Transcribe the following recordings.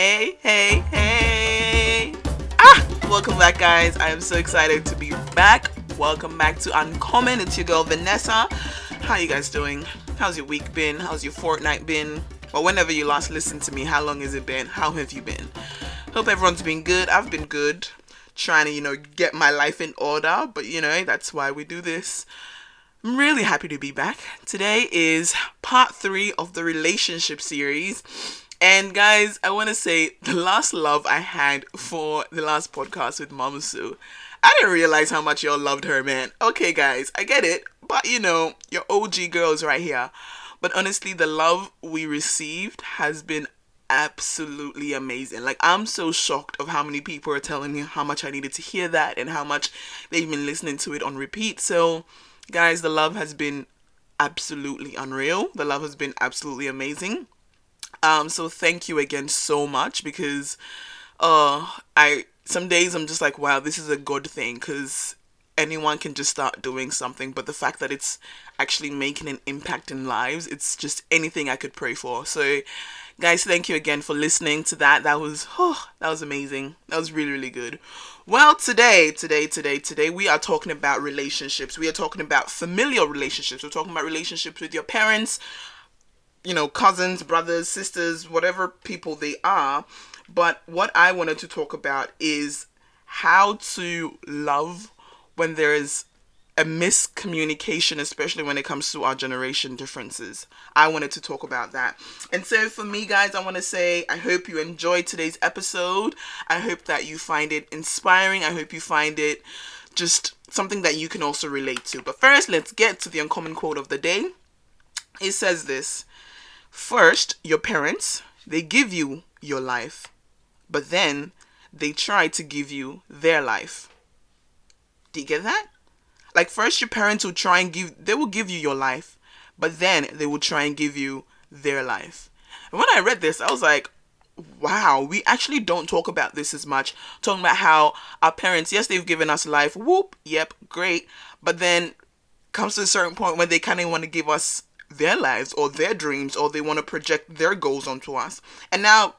Hey, hey, hey. Ah, welcome back, guys. I am so excited to be back. Welcome back to Uncommon. It's your girl Vanessa. How you guys doing? How's your week been? How's your fortnight been? Or whenever you last listened to me, how long has it been? How have you been? Hope everyone's been good. I've been good. Trying to, you know, get my life in order, but you know, that's why we do this. I'm really happy to be back. Today is part three of the relationship series. And guys, I want to say the last love I had for the last podcast with Mama Sue, I didn't realize how much y'all loved her, man. Okay, guys, I get it, but you know, your OG girls right here. But honestly, the love we received has been absolutely amazing. Like I'm so shocked of how many people are telling me how much I needed to hear that and how much they've been listening to it on repeat. So, guys, the love has been absolutely unreal. The love has been absolutely amazing. Um, so thank you again so much because uh I some days I'm just like, wow, this is a good thing because anyone can just start doing something, but the fact that it's actually making an impact in lives, it's just anything I could pray for. So guys, thank you again for listening to that. That was oh, that was amazing. That was really, really good. Well, today, today, today, today, we are talking about relationships. We are talking about familial relationships. We're talking about relationships with your parents, you know, cousins, brothers, sisters, whatever people they are. But what I wanted to talk about is how to love when there is a miscommunication, especially when it comes to our generation differences. I wanted to talk about that. And so, for me, guys, I want to say I hope you enjoyed today's episode. I hope that you find it inspiring. I hope you find it just something that you can also relate to. But first, let's get to the uncommon quote of the day. It says this First, your parents, they give you your life, but then they try to give you their life. Do you get that? Like first your parents will try and give they will give you your life, but then they will try and give you their life. And when I read this, I was like, wow, we actually don't talk about this as much. Talking about how our parents, yes, they've given us life, whoop, yep, great. But then comes to a certain point when they kind of want to give us their lives or their dreams or they want to project their goals onto us. And now,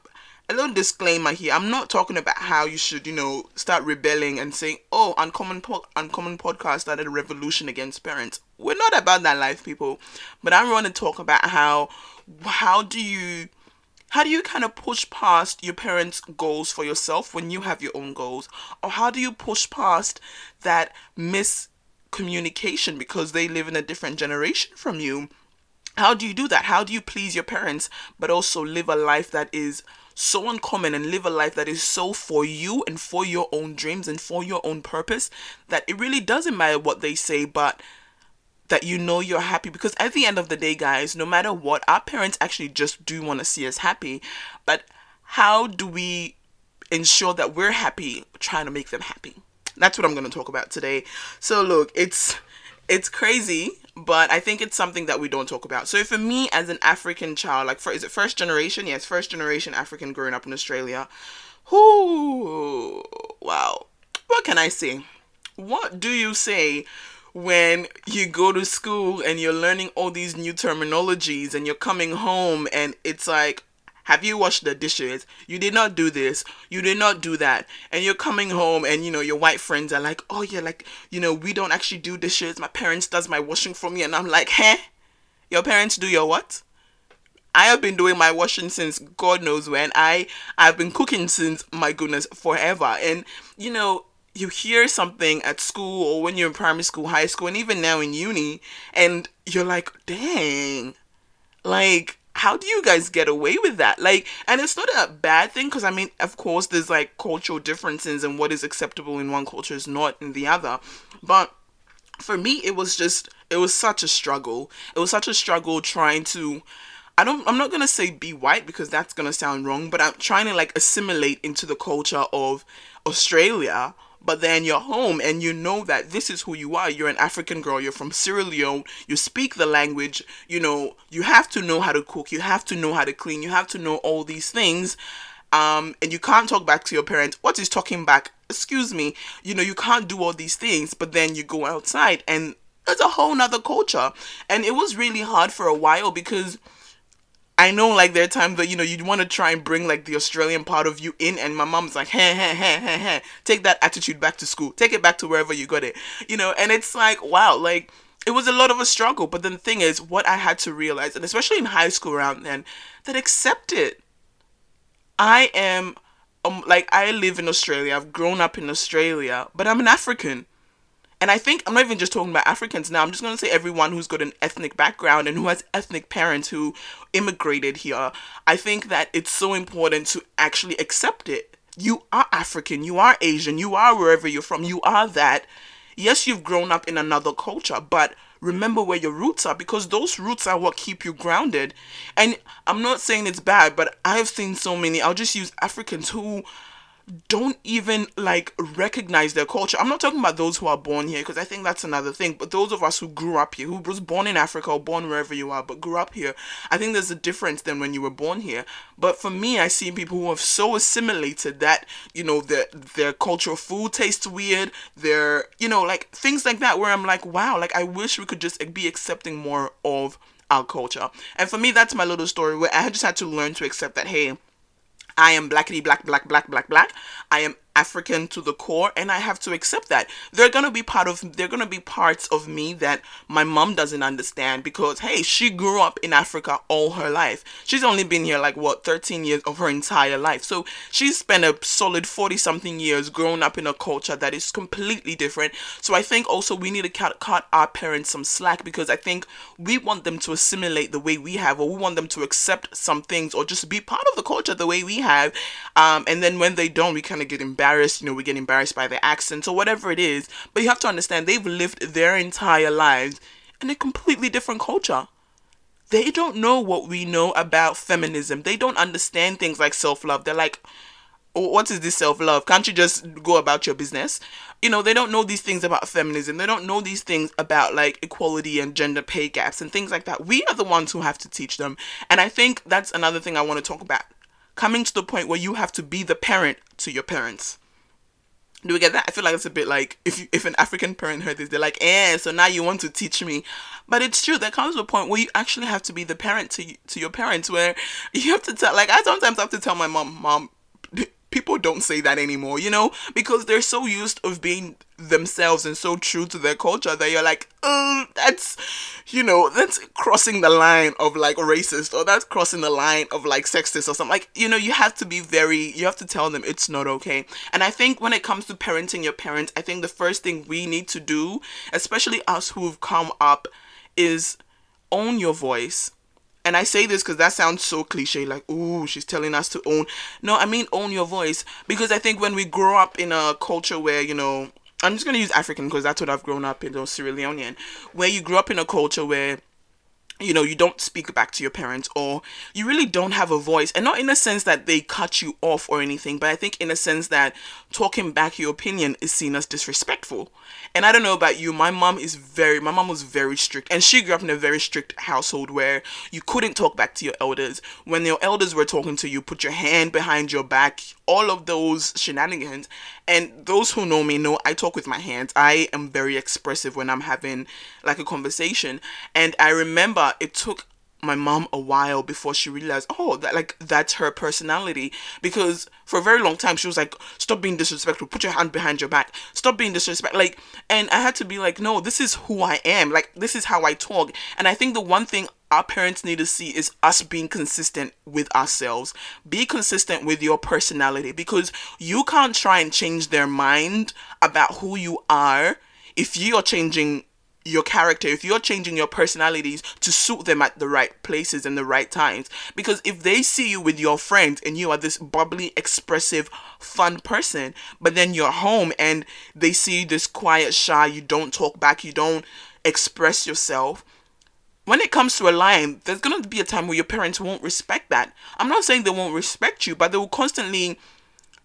a little disclaimer here I'm not talking about how you should, you know, start rebelling and saying, oh, Uncommon, po- Uncommon Podcast started a revolution against parents. We're not about that life, people. But I want to talk about how, how do you. How do you kind of push past your parents' goals for yourself when you have your own goals? Or how do you push past that miscommunication because they live in a different generation from you? How do you do that? How do you please your parents but also live a life that is so uncommon and live a life that is so for you and for your own dreams and for your own purpose that it really doesn't matter what they say, but that you know you're happy? Because at the end of the day guys no matter what our parents actually just do want to see us happy but how do we ensure that we're happy trying to make them happy? That's what i'm going to talk about today. So look it's it's crazy but I think it's something that we don't talk about. So for me as an African child, like for is it first generation? Yes, first generation African growing up in Australia. Whoo wow. What can I say? What do you say when you go to school and you're learning all these new terminologies and you're coming home and it's like have you washed the dishes? You did not do this. You did not do that. And you're coming home and you know your white friends are like, "Oh yeah, like, you know, we don't actually do dishes. My parents does my washing for me." And I'm like, "Huh? Your parents do your what?" I have been doing my washing since God knows when. I I've been cooking since my goodness forever. And you know, you hear something at school or when you're in primary school, high school, and even now in uni, and you're like, dang, like how do you guys get away with that? Like, and it's not a bad thing because I mean, of course, there's like cultural differences and what is acceptable in one culture is not in the other. But for me, it was just, it was such a struggle. It was such a struggle trying to. I don't I'm not to say be white because that's to sound wrong, but I'm trying to like assimilate into the culture of Australia but then you're home and you know that this is who you are. You're an African girl, you're from Sierra Leone, you speak the language, you know, you have to know how to cook, you have to know how to clean, you have to know all these things. Um, and you can't talk back to your parents. What is talking back? Excuse me. You know, you can't do all these things, but then you go outside and it's a whole nother culture. And it was really hard for a while because I know like there are times that you know you want to try and bring like the Australian part of you in, and my mom's like, hey, hey, hey, hey, hey, take that attitude back to school, take it back to wherever you got it, you know, and it's like, wow, like it was a lot of a struggle. But then the thing is, what I had to realize, and especially in high school around then, that accept it. I am, um, like, I live in Australia. I've grown up in Australia, but I'm an African. And I think I'm not even just talking about Africans now. I'm just going to say everyone who's got an ethnic background and who has ethnic parents who immigrated here. I think that it's so important to actually accept it. You are African, you are Asian, you are wherever you're from, you are that. Yes, you've grown up in another culture, but remember where your roots are because those roots are what keep you grounded. And I'm not saying it's bad, but I've seen so many, I'll just use Africans who don't even like recognize their culture. I'm not talking about those who are born here because I think that's another thing, but those of us who grew up here, who was born in Africa or born wherever you are, but grew up here, I think there's a difference than when you were born here. But for me, I see people who have so assimilated that, you know, their their cultural food tastes weird, their, you know, like things like that where I'm like, wow, like I wish we could just be accepting more of our culture. And for me, that's my little story where I just had to learn to accept that, hey, I am blackity black black black black black. I am African to the core and I have to accept that. They're going to be part of they're going to be parts of me that my mom doesn't understand because hey, she grew up in Africa all her life. She's only been here like what 13 years of her entire life. So she's spent a solid 40 something years growing up in a culture that is completely different. So I think also we need to cut, our parents some slack because I think we want them to assimilate the way we have or we want them to accept some things or just be part of the culture the way we have. Um, and then when they don't, we kind of get embarrassed embarrassed, you know, we get embarrassed by their accents or whatever it is. But you have to understand they've lived their entire lives in a completely different culture. They don't know what we know about feminism. They don't understand things like self love. They're like, oh, what is this self love? Can't you just go about your business? You know, they don't know these things about feminism. They don't know these things about like equality and gender pay gaps and things like that. We are the ones who have to teach them. And I think that's another thing I want to talk about coming to the point where you have to be the parent to your parents. Do we get that? I feel like it's a bit like if you, if an African parent heard this, they're like, "Eh, so now you want to teach me?" But it's true. There comes a point where you actually have to be the parent to to your parents, where you have to tell. Like I sometimes have to tell my mom, "Mom, people don't say that anymore, you know, because they're so used of being themselves and so true to their culture that you're like, oh, that's, you know, that's crossing the line of like racist or that's crossing the line of like sexist or something. Like, you know, you have to be very, you have to tell them it's not okay. And I think when it comes to parenting your parents, I think the first thing we need to do, especially us who've come up, is own your voice and I say this because that sounds so cliche, like, ooh, she's telling us to own. No, I mean own your voice. Because I think when we grow up in a culture where, you know, I'm just going to use African because that's what I've grown up in, or Sierra Leonean, where you grow up in a culture where you know, you don't speak back to your parents or you really don't have a voice. And not in a sense that they cut you off or anything, but I think in a sense that talking back your opinion is seen as disrespectful. And I don't know about you, my mom is very, my mom was very strict. And she grew up in a very strict household where you couldn't talk back to your elders. When your elders were talking to you, put your hand behind your back, all of those shenanigans. And those who know me know I talk with my hands. I am very expressive when I'm having like a conversation. And I remember it took my mom a while before she realized, oh, that like that's her personality. Because for a very long time she was like, stop being disrespectful, put your hand behind your back, stop being disrespectful. Like, and I had to be like, no, this is who I am. Like, this is how I talk. And I think the one thing our parents need to see is us being consistent with ourselves. Be consistent with your personality because you can't try and change their mind about who you are if you're changing your character, if you're changing your personalities to suit them at the right places and the right times. Because if they see you with your friends and you are this bubbly, expressive, fun person, but then you're home and they see this quiet, shy, you don't talk back, you don't express yourself. When it comes to a line, there's gonna be a time where your parents won't respect that. I'm not saying they won't respect you, but they will constantly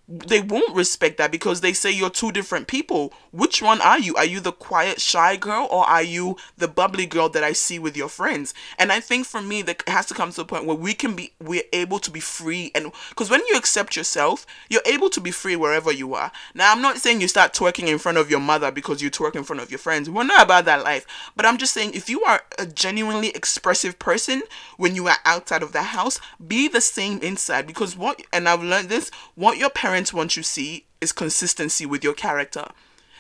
they won't respect that because they say you're two different people. Which one are you? Are you the quiet, shy girl or are you the bubbly girl that I see with your friends? And I think for me, that has to come to a point where we can be, we're able to be free. And because when you accept yourself, you're able to be free wherever you are. Now, I'm not saying you start twerking in front of your mother because you twerk in front of your friends. We're not about that life. But I'm just saying, if you are a genuinely expressive person when you are outside of the house, be the same inside. Because what, and I've learned this, what your parents parents want you to see is consistency with your character.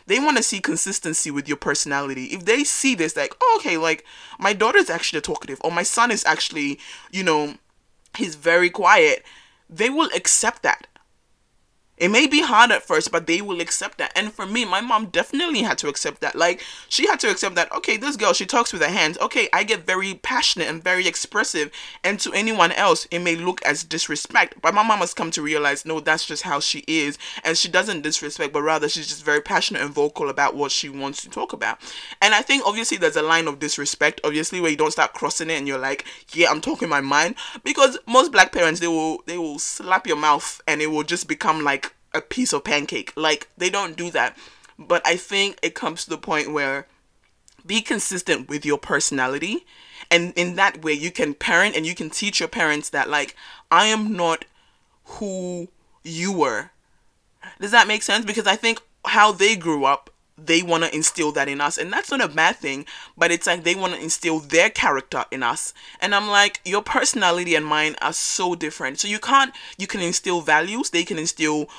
They want to see consistency with your personality. If they see this, like, oh, okay, like my daughter's actually talkative, or my son is actually, you know, he's very quiet, they will accept that. It may be hard at first, but they will accept that. And for me, my mom definitely had to accept that. Like, she had to accept that, okay, this girl, she talks with her hands. Okay, I get very passionate and very expressive. And to anyone else, it may look as disrespect. But my mom has come to realize, no, that's just how she is. And she doesn't disrespect, but rather she's just very passionate and vocal about what she wants to talk about. And I think obviously there's a line of disrespect, obviously, where you don't start crossing it and you're like, yeah, I'm talking my mind. Because most black parents, they will, they will slap your mouth and it will just become like, a piece of pancake. Like they don't do that. But I think it comes to the point where be consistent with your personality and in that way you can parent and you can teach your parents that like I am not who you were. Does that make sense? Because I think how they grew up they want to instill that in us and that's not a bad thing but it's like they want to instill their character in us and i'm like your personality and mine are so different so you can't you can instill values they can instill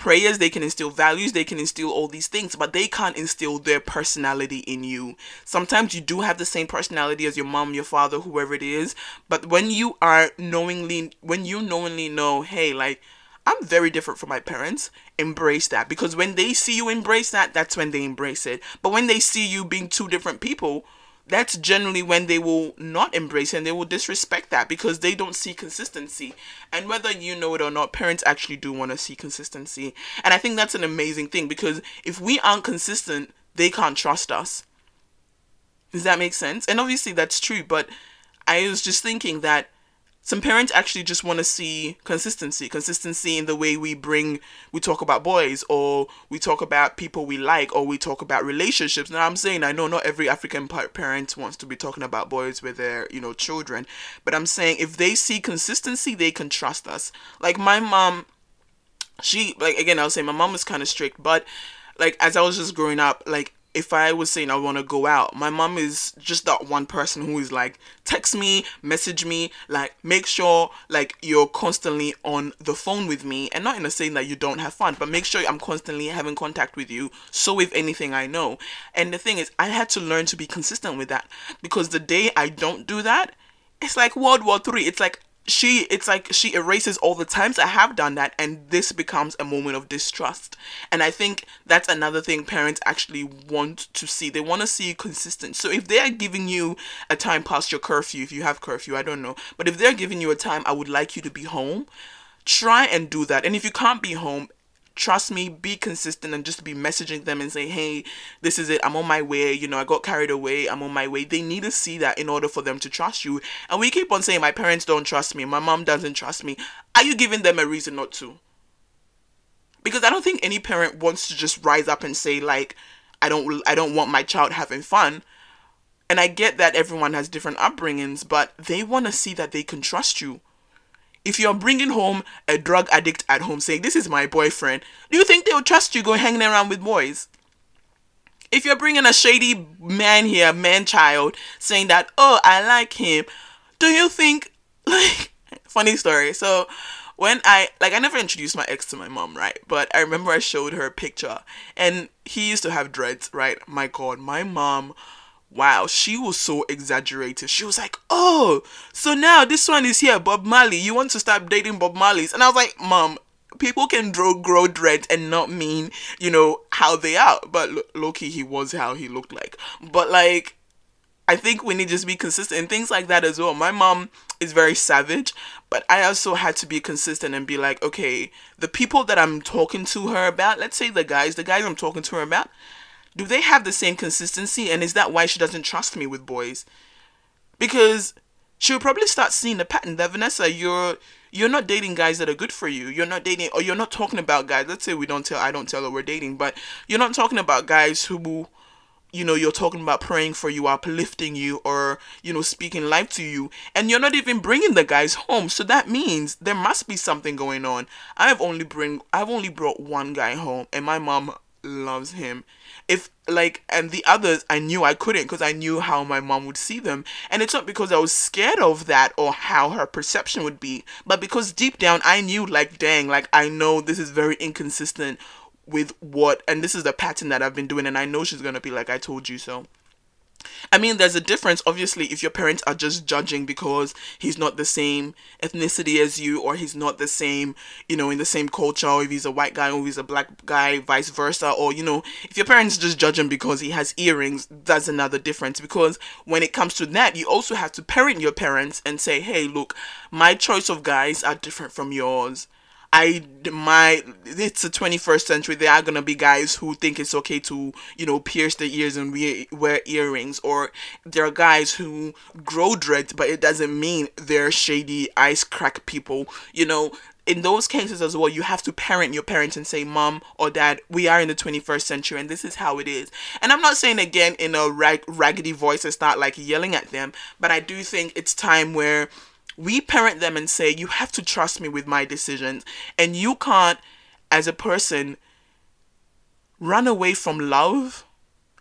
prayers, they can instill values, they can instill all these things, but they can't instill their personality in you. Sometimes you do have the same personality as your mom, your father, whoever it is, but when you are knowingly, when you knowingly know, hey, like, I'm very different from my parents. Embrace that because when they see you embrace that, that's when they embrace it. But when they see you being two different people, that's generally when they will not embrace and they will disrespect that because they don't see consistency. And whether you know it or not, parents actually do want to see consistency. And I think that's an amazing thing because if we aren't consistent, they can't trust us. Does that make sense? And obviously that's true, but I was just thinking that some parents actually just want to see consistency consistency in the way we bring we talk about boys or we talk about people we like or we talk about relationships. Now i'm saying i know not every african parent wants to be talking about boys with their you know children but i'm saying if they see consistency they can trust us. Like my mom she like again i'll say my mom was kind of strict but like as i was just growing up like if I was saying I want to go out, my mom is just that one person who is like, text me, message me, like, make sure like you're constantly on the phone with me, and not in a saying that you don't have fun, but make sure I'm constantly having contact with you. So if anything, I know. And the thing is, I had to learn to be consistent with that because the day I don't do that, it's like World War Three. It's like she it's like she erases all the times I have done that and this becomes a moment of distrust. And I think that's another thing parents actually want to see. They want to see you consistent. So if they are giving you a time past your curfew, if you have curfew, I don't know. But if they're giving you a time I would like you to be home, try and do that. And if you can't be home, trust me, be consistent and just be messaging them and say, hey, this is it. I'm on my way. You know, I got carried away. I'm on my way. They need to see that in order for them to trust you. And we keep on saying, my parents don't trust me. My mom doesn't trust me. Are you giving them a reason not to? Because I don't think any parent wants to just rise up and say, like, I don't, I don't want my child having fun. And I get that everyone has different upbringings, but they want to see that they can trust you if you're bringing home a drug addict at home saying, This is my boyfriend, do you think they'll trust you going hanging around with boys? If you're bringing a shady man here, man child, saying that, Oh, I like him, do you think, like, funny story. So, when I like I never introduced my ex to my mom, right? But I remember I showed her a picture and he used to have dreads, right? My god, my mom wow, she was so exaggerated. She was like, oh, so now this one is here, Bob Marley. You want to start dating Bob Marley's? And I was like, mom, people can grow, grow dreads and not mean, you know, how they are. But low key, he was how he looked like. But like, I think we need to just be consistent and things like that as well. My mom is very savage, but I also had to be consistent and be like, okay, the people that I'm talking to her about, let's say the guys, the guys I'm talking to her about, do they have the same consistency? And is that why she doesn't trust me with boys? Because she'll probably start seeing the pattern that Vanessa, you're you're not dating guys that are good for you. You're not dating, or you're not talking about guys. Let's say we don't tell, I don't tell her we're dating, but you're not talking about guys who, you know, you're talking about praying for you, uplifting you, or, you know, speaking life to you, and you're not even bringing the guys home. So that means there must be something going on. I've only bring, I've only brought one guy home, and my mom loves him if like and the others I knew I couldn't because I knew how my mom would see them. And it's not because I was scared of that or how her perception would be but because deep down I knew like dang like I know this is very inconsistent with what and this is the pattern that I've been doing and I know she's going to be like I told you so I mean, there's a difference, obviously, if your parents are just judging because he's not the same ethnicity as you, or he's not the same, you know, in the same culture, or if he's a white guy or he's a black guy, vice versa, or, you know, if your parents just judge him because he has earrings, that's another difference. Because when it comes to that, you also have to parent your parents and say, hey, look, my choice of guys are different from yours I my it's the 21st century. There are gonna be guys who think it's okay to you know pierce their ears and wear, wear earrings, or there are guys who grow dreads, but it doesn't mean they're shady ice crack people. You know, in those cases as well, you have to parent your parents and say, Mom or Dad, we are in the 21st century and this is how it is. And I'm not saying again in a rag- raggedy voice, it's not like yelling at them, but I do think it's time where we parent them and say you have to trust me with my decisions and you can't as a person run away from love.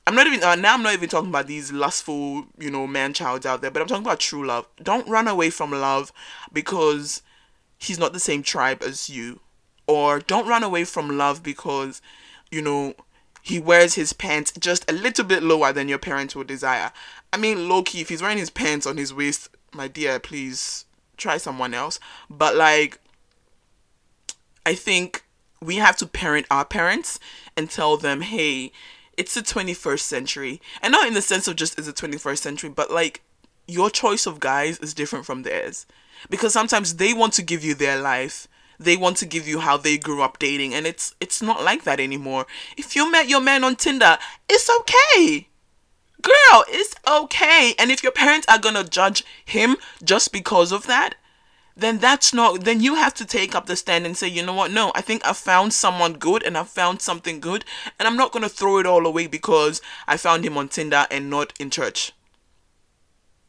I'm not even uh, now i'm not even talking about these lustful you know man childs out there but i'm talking about true love. Don't run away from love because he's not the same tribe as you. Or don't run away from love because you know he wears his pants just a little bit lower than your parents would desire. I mean low key if he's wearing his pants on his waist my dear, please try someone else. But like, I think we have to parent our parents and tell them, hey, it's the 21st century. And not in the sense of just it's the 21st century, but like, your choice of guys is different from theirs. Because sometimes they want to give you their life. They want to give you how they grew up dating and it's it's not like that anymore. If you met your man on Tinder, it's okay girl, it's okay. And if your parents are gonna judge him just because of that, then that's not then you have to take up the stand and say you know what? No i think i found someone good and i found something good and i'm not going to throw it all away because i found him on tinder and not in church.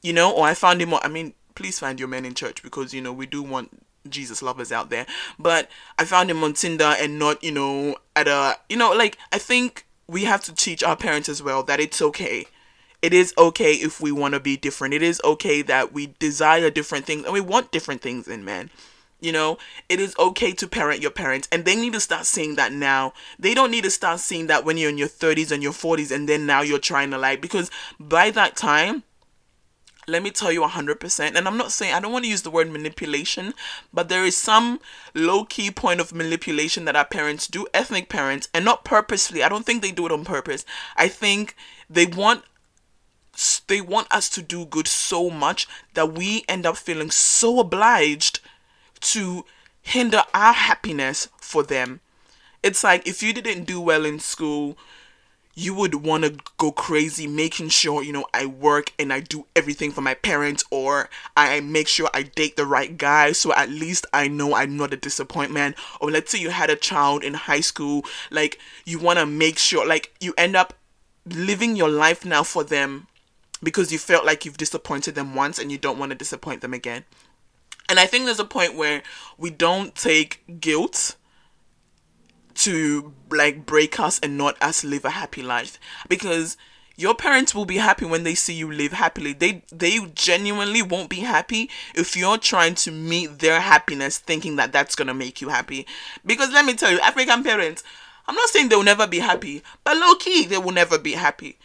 You know or i found him on, i mean please find your man in church because you know we do want jesus lovers out there. But i found him on tinder and not you know at a you know like i think we have to teach our parents as well that it's okay it is okay if we want to be different. It is okay that we desire different things and we want different things in men. You know, it is okay to parent your parents, and they need to start seeing that now. They don't need to start seeing that when you're in your 30s and your 40s, and then now you're trying to like, because by that time, let me tell you 100%, and I'm not saying I don't want to use the word manipulation, but there is some low key point of manipulation that our parents do, ethnic parents, and not purposely. I don't think they do it on purpose. I think they want they want us to do good so much that we end up feeling so obliged to hinder our happiness for them. It's like if you didn't do well in school, you would want to go crazy making sure, you know, I work and I do everything for my parents or I make sure I date the right guy so at least I know I'm not a disappointment. Or let's say you had a child in high school, like you want to make sure, like you end up living your life now for them because you felt like you've disappointed them once and you don't want to disappoint them again. And I think there's a point where we don't take guilt to like break us and not us live a happy life because your parents will be happy when they see you live happily. They they genuinely won't be happy if you're trying to meet their happiness thinking that that's going to make you happy. Because let me tell you, African parents, I'm not saying they'll never be happy, but low key they will never be happy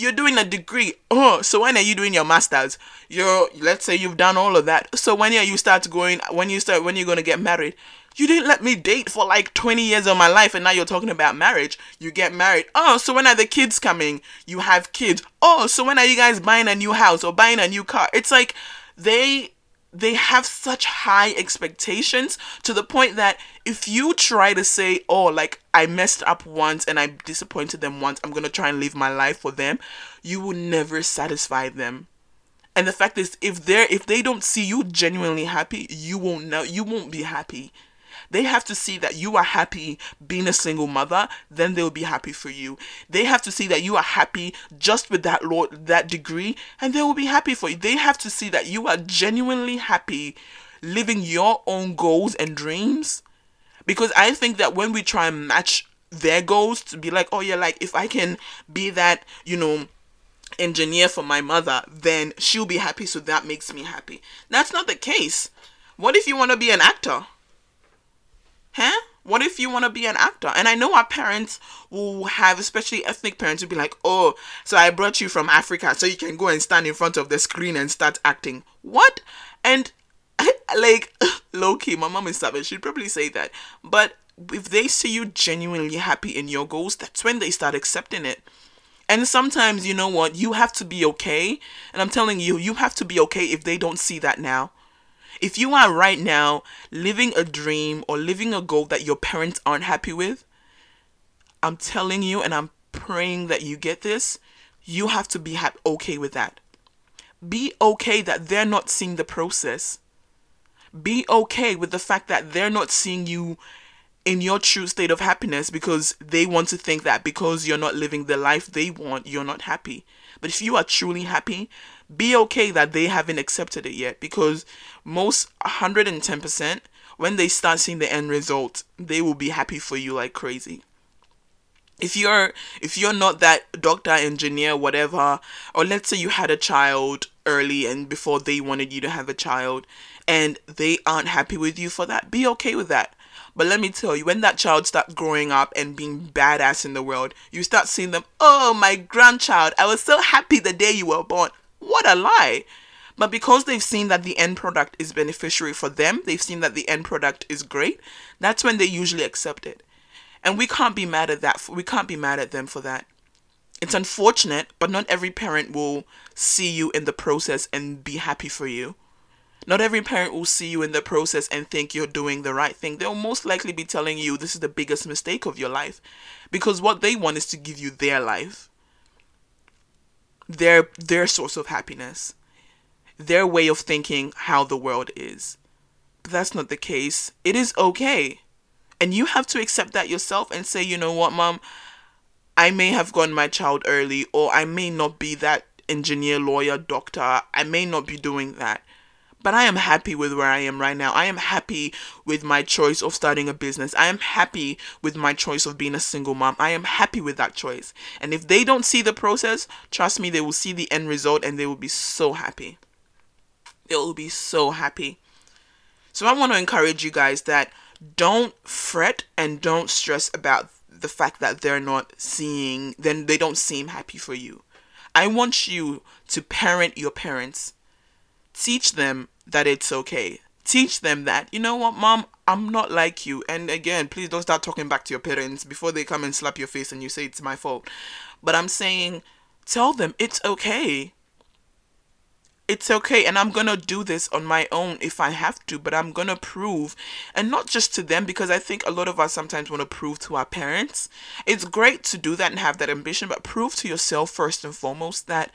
you're doing a degree. Oh, so when are you doing your masters? You're let's say you've done all of that. So when are you start going when you start when you're gonna get married? You didn't let me date for like 20 years of my life and now you're talking about marriage. You get married. Oh, so when are the kids coming? You have kids. Oh, so when are you guys buying a new house or buying a new car? It's like they they have such high expectations to the point that if you try to say, oh, like I messed up once and I disappointed them once, I'm gonna try and live my life for them, you will never satisfy them. And the fact is if they're if they don't see you genuinely happy, you won't know you won't be happy. They have to see that you are happy being a single mother, then they'll be happy for you. They have to see that you are happy just with that law, that degree, and they will be happy for you. They have to see that you are genuinely happy living your own goals and dreams. Because I think that when we try and match their goals to be like, oh yeah, like if I can be that, you know, engineer for my mother, then she'll be happy, so that makes me happy. That's not the case. What if you want to be an actor? Huh? What if you want to be an actor? And I know our parents will have, especially ethnic parents, will be like, oh, so I brought you from Africa so you can go and stand in front of the screen and start acting. What? And like, low key, my mom is savage. She'd probably say that. But if they see you genuinely happy in your goals, that's when they start accepting it. And sometimes, you know what, you have to be okay. And I'm telling you, you have to be okay if they don't see that now. If you are right now living a dream or living a goal that your parents aren't happy with, I'm telling you and I'm praying that you get this, you have to be ha- okay with that. Be okay that they're not seeing the process. Be okay with the fact that they're not seeing you in your true state of happiness because they want to think that because you're not living the life they want, you're not happy. But if you are truly happy, be okay that they haven't accepted it yet because most 110% when they start seeing the end result, they will be happy for you like crazy. If you're if you're not that doctor, engineer, whatever, or let's say you had a child early and before they wanted you to have a child and they aren't happy with you for that, be okay with that but let me tell you, when that child starts growing up and being badass in the world, you start seeing them, oh, my grandchild, I was so happy the day you were born. What a lie. But because they've seen that the end product is beneficiary for them, they've seen that the end product is great, that's when they usually accept it. And we can't be mad at that. We can't be mad at them for that. It's unfortunate, but not every parent will see you in the process and be happy for you. Not every parent will see you in the process and think you're doing the right thing. They'll most likely be telling you this is the biggest mistake of your life because what they want is to give you their life. Their their source of happiness. Their way of thinking how the world is. But that's not the case. It is okay. And you have to accept that yourself and say, you know what, mom, I may have gotten my child early or I may not be that engineer, lawyer, doctor. I may not be doing that but I am happy with where I am right now. I am happy with my choice of starting a business. I am happy with my choice of being a single mom. I am happy with that choice. And if they don't see the process, trust me, they will see the end result and they will be so happy. They will be so happy. So I want to encourage you guys that don't fret and don't stress about the fact that they're not seeing, then they don't seem happy for you. I want you to parent your parents teach them that it's okay. Teach them that, you know what, mom, I'm not like you. And again, please don't start talking back to your parents before they come and slap your face and you say it's my fault. But I'm saying, tell them it's okay. It's okay, and I'm gonna do this on my own if I have to, but I'm gonna prove, and not just to them, because I think a lot of us sometimes want to prove to our parents. It's great to do that and have that ambition, but prove to yourself first and foremost that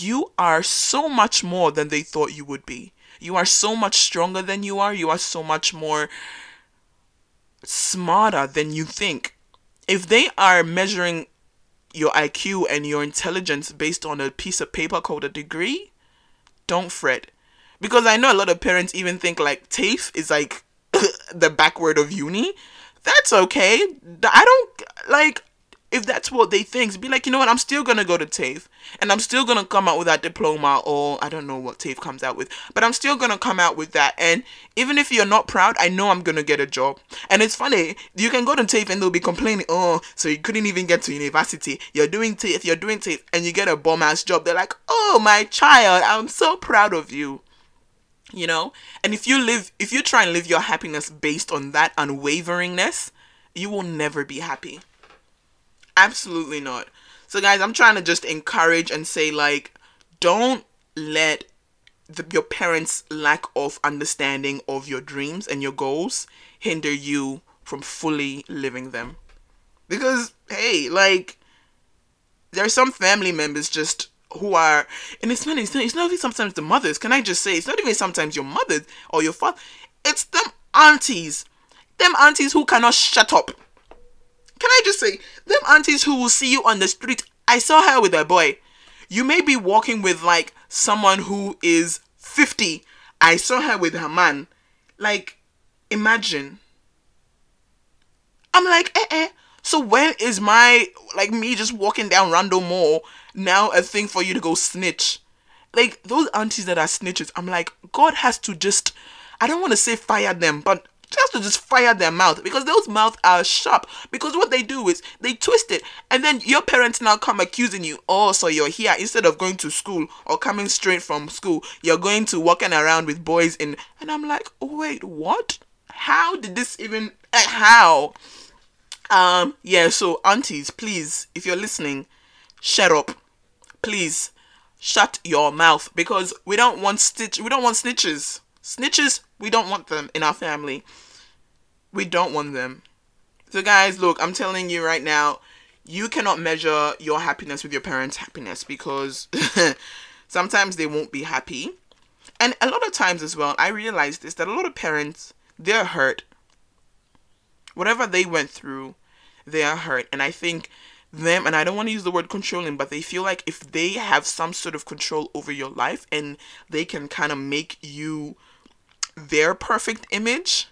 you are so much more than they thought you would be. You are so much stronger than you are. You are so much more smarter than you think. If they are measuring your IQ and your intelligence based on a piece of paper called a degree, don't fret. Because I know a lot of parents even think like TAFE is like the backward of uni. That's okay. I don't like if that's what they think, be like, you know what, I'm still gonna go to TAFE and I'm still gonna come out with that diploma or I don't know what TAFE comes out with, but I'm still gonna come out with that. And even if you're not proud, I know I'm gonna get a job. And it's funny, you can go to TAFE and they'll be complaining, oh, so you couldn't even get to university. You're doing TAFE, you're doing TAFE, and you get a bomb ass job. They're like, oh, my child, I'm so proud of you you know and if you live if you try and live your happiness based on that unwaveringness you will never be happy Absolutely not. So, guys, I'm trying to just encourage and say, like, don't let the, your parents' lack of understanding of your dreams and your goals hinder you from fully living them. Because, hey, like, there are some family members just who are and it's not it's not, it's not even sometimes the mothers. Can i just say it's not even sometimes your mothers or your father. It's them aunties. Them aunties who cannot shut up can i just say them aunties who will see you on the street i saw her with a boy. You may be walking with like someone who is 50 i saw her with her man. Like imagine. I'm like eh eh. So when is my like me just walking down random mall now a thing for you to go snitch? Like those aunties that are snitches, I'm like, God has to just I don't want to say fire them, but just to just fire their mouth because those mouths are sharp. Because what they do is they twist it, and then your parents now come accusing you. Oh, so you're here instead of going to school or coming straight from school, you're going to walking around with boys in. And I'm like, wait, what? How did this even? Uh, how? Um, yeah, so aunties, please, if you're listening, shut up. Please, shut your mouth because we don't want stitch we don't want snitches. Snitches, we don't want them in our family. We don't want them. So guys, look, I'm telling you right now, you cannot measure your happiness with your parents' happiness because sometimes they won't be happy. And a lot of times as well, I realize this that a lot of parents, they're hurt whatever they went through, they are hurt. And I think them, and I don't want to use the word controlling, but they feel like if they have some sort of control over your life and they can kind of make you their perfect image,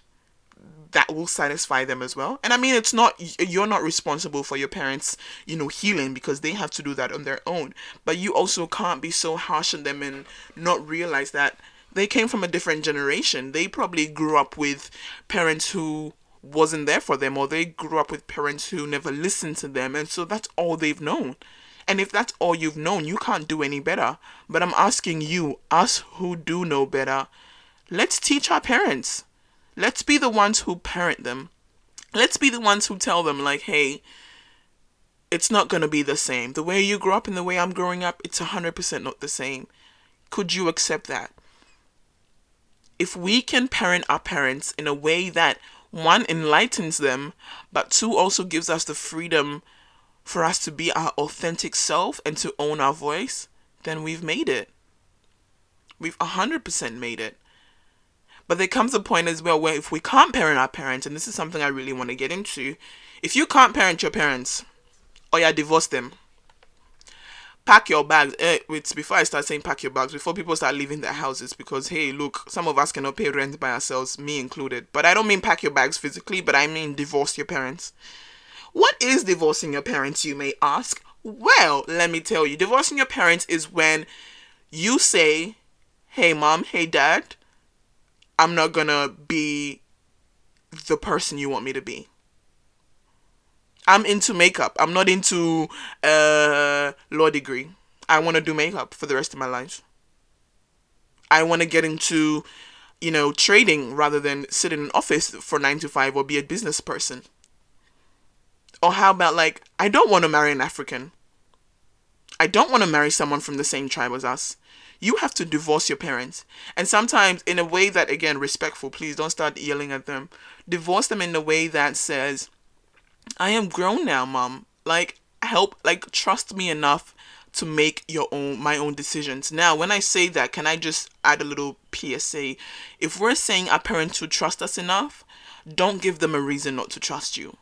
that will satisfy them as well. And I mean, it's not, you're not responsible for your parents, you know, healing because they have to do that on their own. But you also can't be so harsh on them and not realize that they came from a different generation. They probably grew up with parents who wasn't there for them or they grew up with parents who never listened to them and so that's all they've known. And if that's all you've known, you can't do any better. But I'm asking you, us who do know better, let's teach our parents. Let's be the ones who parent them. Let's be the ones who tell them, like, hey, it's not going to be the same. The way you grew up and the way I'm growing up, it's 100% not the same. Could you accept that? If we can parent our parents in a way that one enlightens them, but two also gives us the freedom for us to be our authentic self and to own our voice, then we've made it. We've 100% made it. But there comes a point as well where if we can't parent our parents, and this is something I really want to get into, if you can't parent your parents, or you divorce them, pack your bags. Eh, before I start saying pack your bags, before people start leaving their houses, because hey, look, some of us cannot pay rent by ourselves, me included. But I don't mean pack your bags physically, but I mean divorce your parents. What is divorcing your parents, you may ask? Well, let me tell you, divorcing your parents is when you say, hey, mom, hey, dad, I'm not gonna be the person you want me to be. I'm into makeup. I'm not into uh, law degree. I want to do makeup for the rest of my life. I want to get into, you know, trading rather than sit in an office for nine to five or be a business person. Or how about like, I don't want to marry an African. I don't want to marry someone from the same tribe as us. You have to divorce your parents. And sometimes in a way that, again, respectful, please don't start yelling at them. Divorce them in a way that says, I am grown now, mom. Like help like trust me enough to make your own my own decisions. Now, when I say that, can I just add a little PSA? If we're saying our parents to trust us enough, don't give them a reason not to trust you.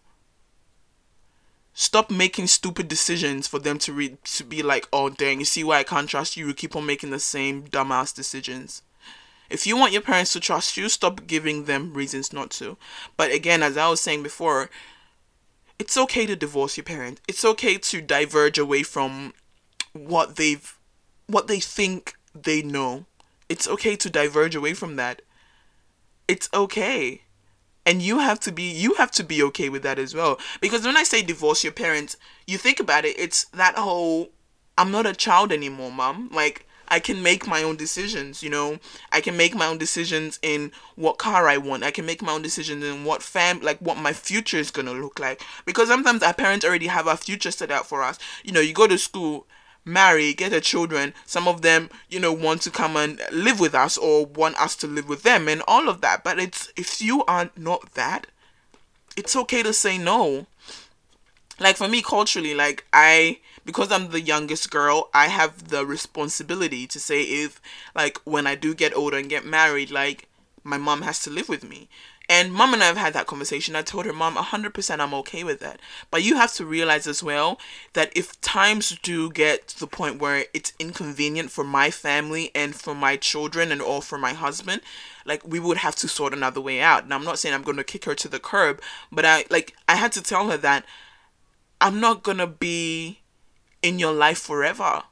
Stop making stupid decisions for them to read to be like, oh dang, you see why I can't trust you? You keep on making the same dumbass decisions. If you want your parents to trust you, stop giving them reasons not to. But again, as I was saying before, it's okay to divorce your parent. It's okay to diverge away from what they've what they think they know. It's okay to diverge away from that. It's okay. And you have to be you have to be okay with that as well. Because when I say divorce your parents, you think about it, it's that whole I'm not a child anymore, mom. Like I can make my own decisions, you know. I can make my own decisions in what car I want. I can make my own decisions in what fam like what my future is gonna look like. Because sometimes our parents already have our future set out for us. You know, you go to school, marry, get a children. Some of them, you know, want to come and live with us or want us to live with them and all of that. But it's if you are not that, it's okay to say no. like for me culturally like i because i'm the youngest girl i have the responsibility to say if like when i do get older and get married like my mom has to live with me and mom and I have had that conversation. I told her, Mom, 100% I'm okay with that. But you have to realize as well that if times do get to the point where it's inconvenient for my family and for my children and all for my husband, like we would have to sort another way out. And I'm not saying I'm going to kick her to the curb, but I like I had to tell her that I'm not going to be in your life forever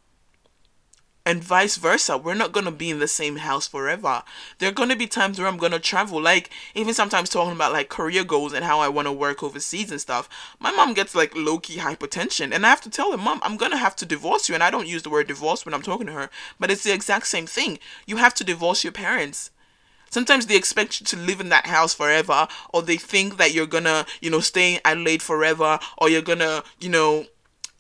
and vice versa. We're not gonna be in the same house forever. There are gonna be times where I'm gonna travel, like even sometimes talking about like career goals and how I wanna work overseas and stuff. My mom gets like low key hypertension, and I have to tell her, Mom, I'm gonna have to divorce you. And I don't use the word divorce when I'm talking to her, but it's the exact same thing. You have to divorce your parents. Sometimes they expect you to live in that house forever, or they think that you're gonna, you know, stay in Adelaide forever, or you're gonna, you know,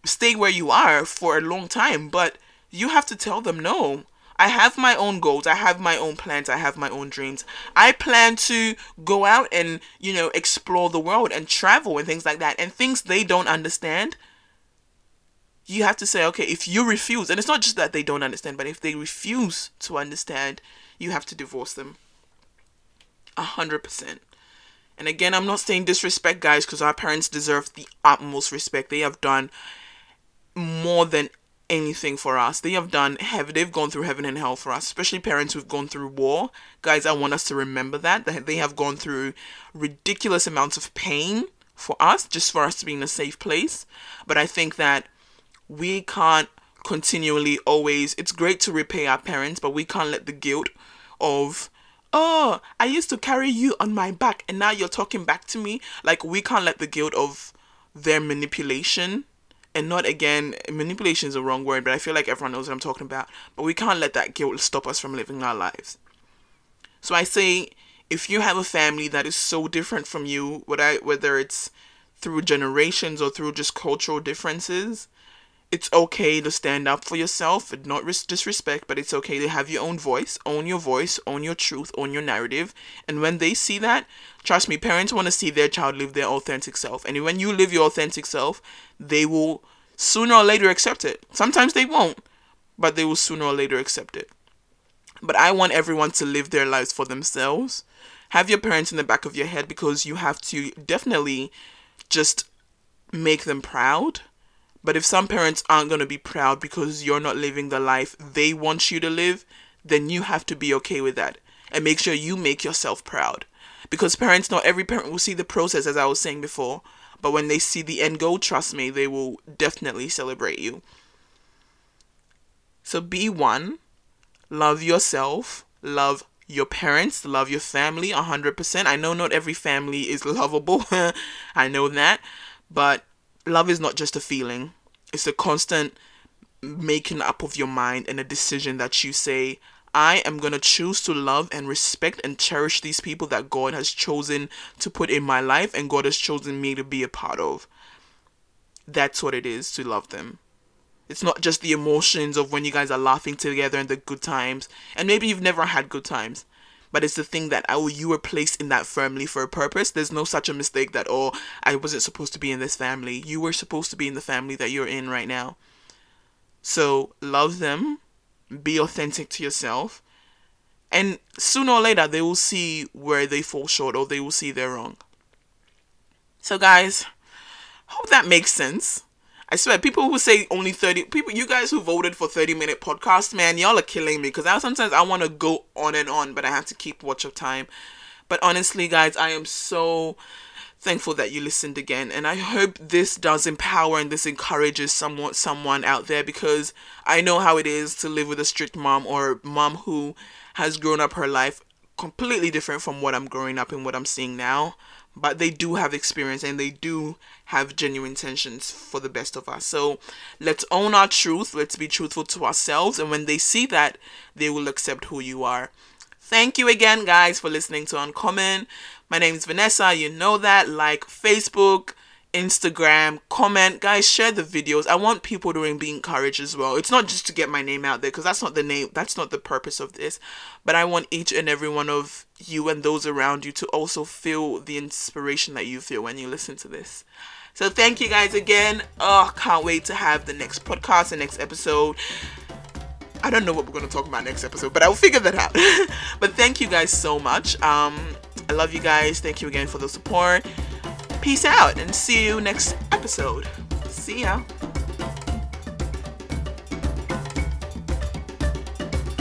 stay where you are for a long time. But you have to tell them no. I have my own goals. I have my own plans. I have my own dreams. I plan to go out and, you know, explore the world and travel and things like that. And things they don't understand, you have to say, okay, if you refuse, and it's not just that they don't understand, but if they refuse to understand, you have to divorce them. A hundred percent. And again, I'm not saying disrespect, guys, because our parents deserve the utmost respect. They have done more than anything for us. They have done heaven. They've gone through heaven and hell for us, especially parents who've gone through war. Guys, I want us to remember that that they have gone through ridiculous amounts of pain for us, just for us to be in a safe place. But I think that we can't continually always. It's great to repay our parents, but we can't let the guilt of oh, I used to carry you on my back and now you're talking back to me. Like, we can't let the guilt of their manipulation and not again manipulation is a wrong word but i feel like everyone knows what i'm talking about but we can't let that guilt stop us from living our lives. So i say if you have a family that is so different from you whether it's through generations or through just cultural differences it's okay to stand up for yourself and not disrespect but it's okay to have your own voice own your voice own your truth own your narrative. And when they see that trust me parents want to see their child live their authentic self. And when you live your authentic self they will sooner or later accept it. Sometimes they won't but they will sooner or later accept it. But i want everyone to live their lives for themselves. Have your parents in the back of your head because you have to definitely just make them proud but if some parents aren't going to be proud because you're not living the life they want you to live, then you have to be okay with that. And make sure you make yourself proud. Because parents, not every parent will see the process, as I was saying before, but when they see the end goal, trust me, they will definitely celebrate you. So be one, love yourself, love your parents, love your family 100%. I know not every family is lovable, I know that, but love is not just a feeling, it's a constant making up of your mind and a decision that you say, I am going to choose to love and respect and cherish these people that God has chosen to put in my life and God has chosen me to be a part of. That's what it is to love them. It's not just the emotions of when you guys are laughing together and the good times. And maybe you've never had good times but it's the thing that oh you were placed in that family for a purpose. There's no such a mistake that oh i wasn't supposed to be in this family. You were supposed to be in the family that you're in right now. So love them. Be authentic to yourself. And sooner or later they will see where they fall short or they will see they're wrong. So guys hope that makes sense I swear, people who say only 30, people, you guys who voted for 30 minute podcast, man, y'all are killing me because I sometimes I want to go on and on, but I have to keep watch of time. But honestly, guys, I am so thankful that you listened again and I hope this does empower and this encourages someone someone out there because I know how it is to live with a strict mom or mom who has grown up her life completely different from what I'm growing up and what I'm seeing now but they do have experience and they do have genuine intentions for the best of us. So let's own our truth, let's be truthful to ourselves, and when they see that, they will accept who you are. Thank you again, guys, for listening to Uncommon. My name is Vanessa. You know that. Like Facebook, Instagram, comment, guys, share the videos. I want people to be encouraged as well. It's not just to get my name out there because that's not the name, that's not the purpose of this. But I want each and every one of you and those around you to also feel the inspiration that you feel when you listen to this. So thank you guys again. Oh, can't wait to have the next podcast, the next episode. I don't know what we're going to talk about next episode, but I'll figure that out. but thank you guys so much. Um, I love you guys. Thank you again for the support. Peace out and see you next episode. See ya.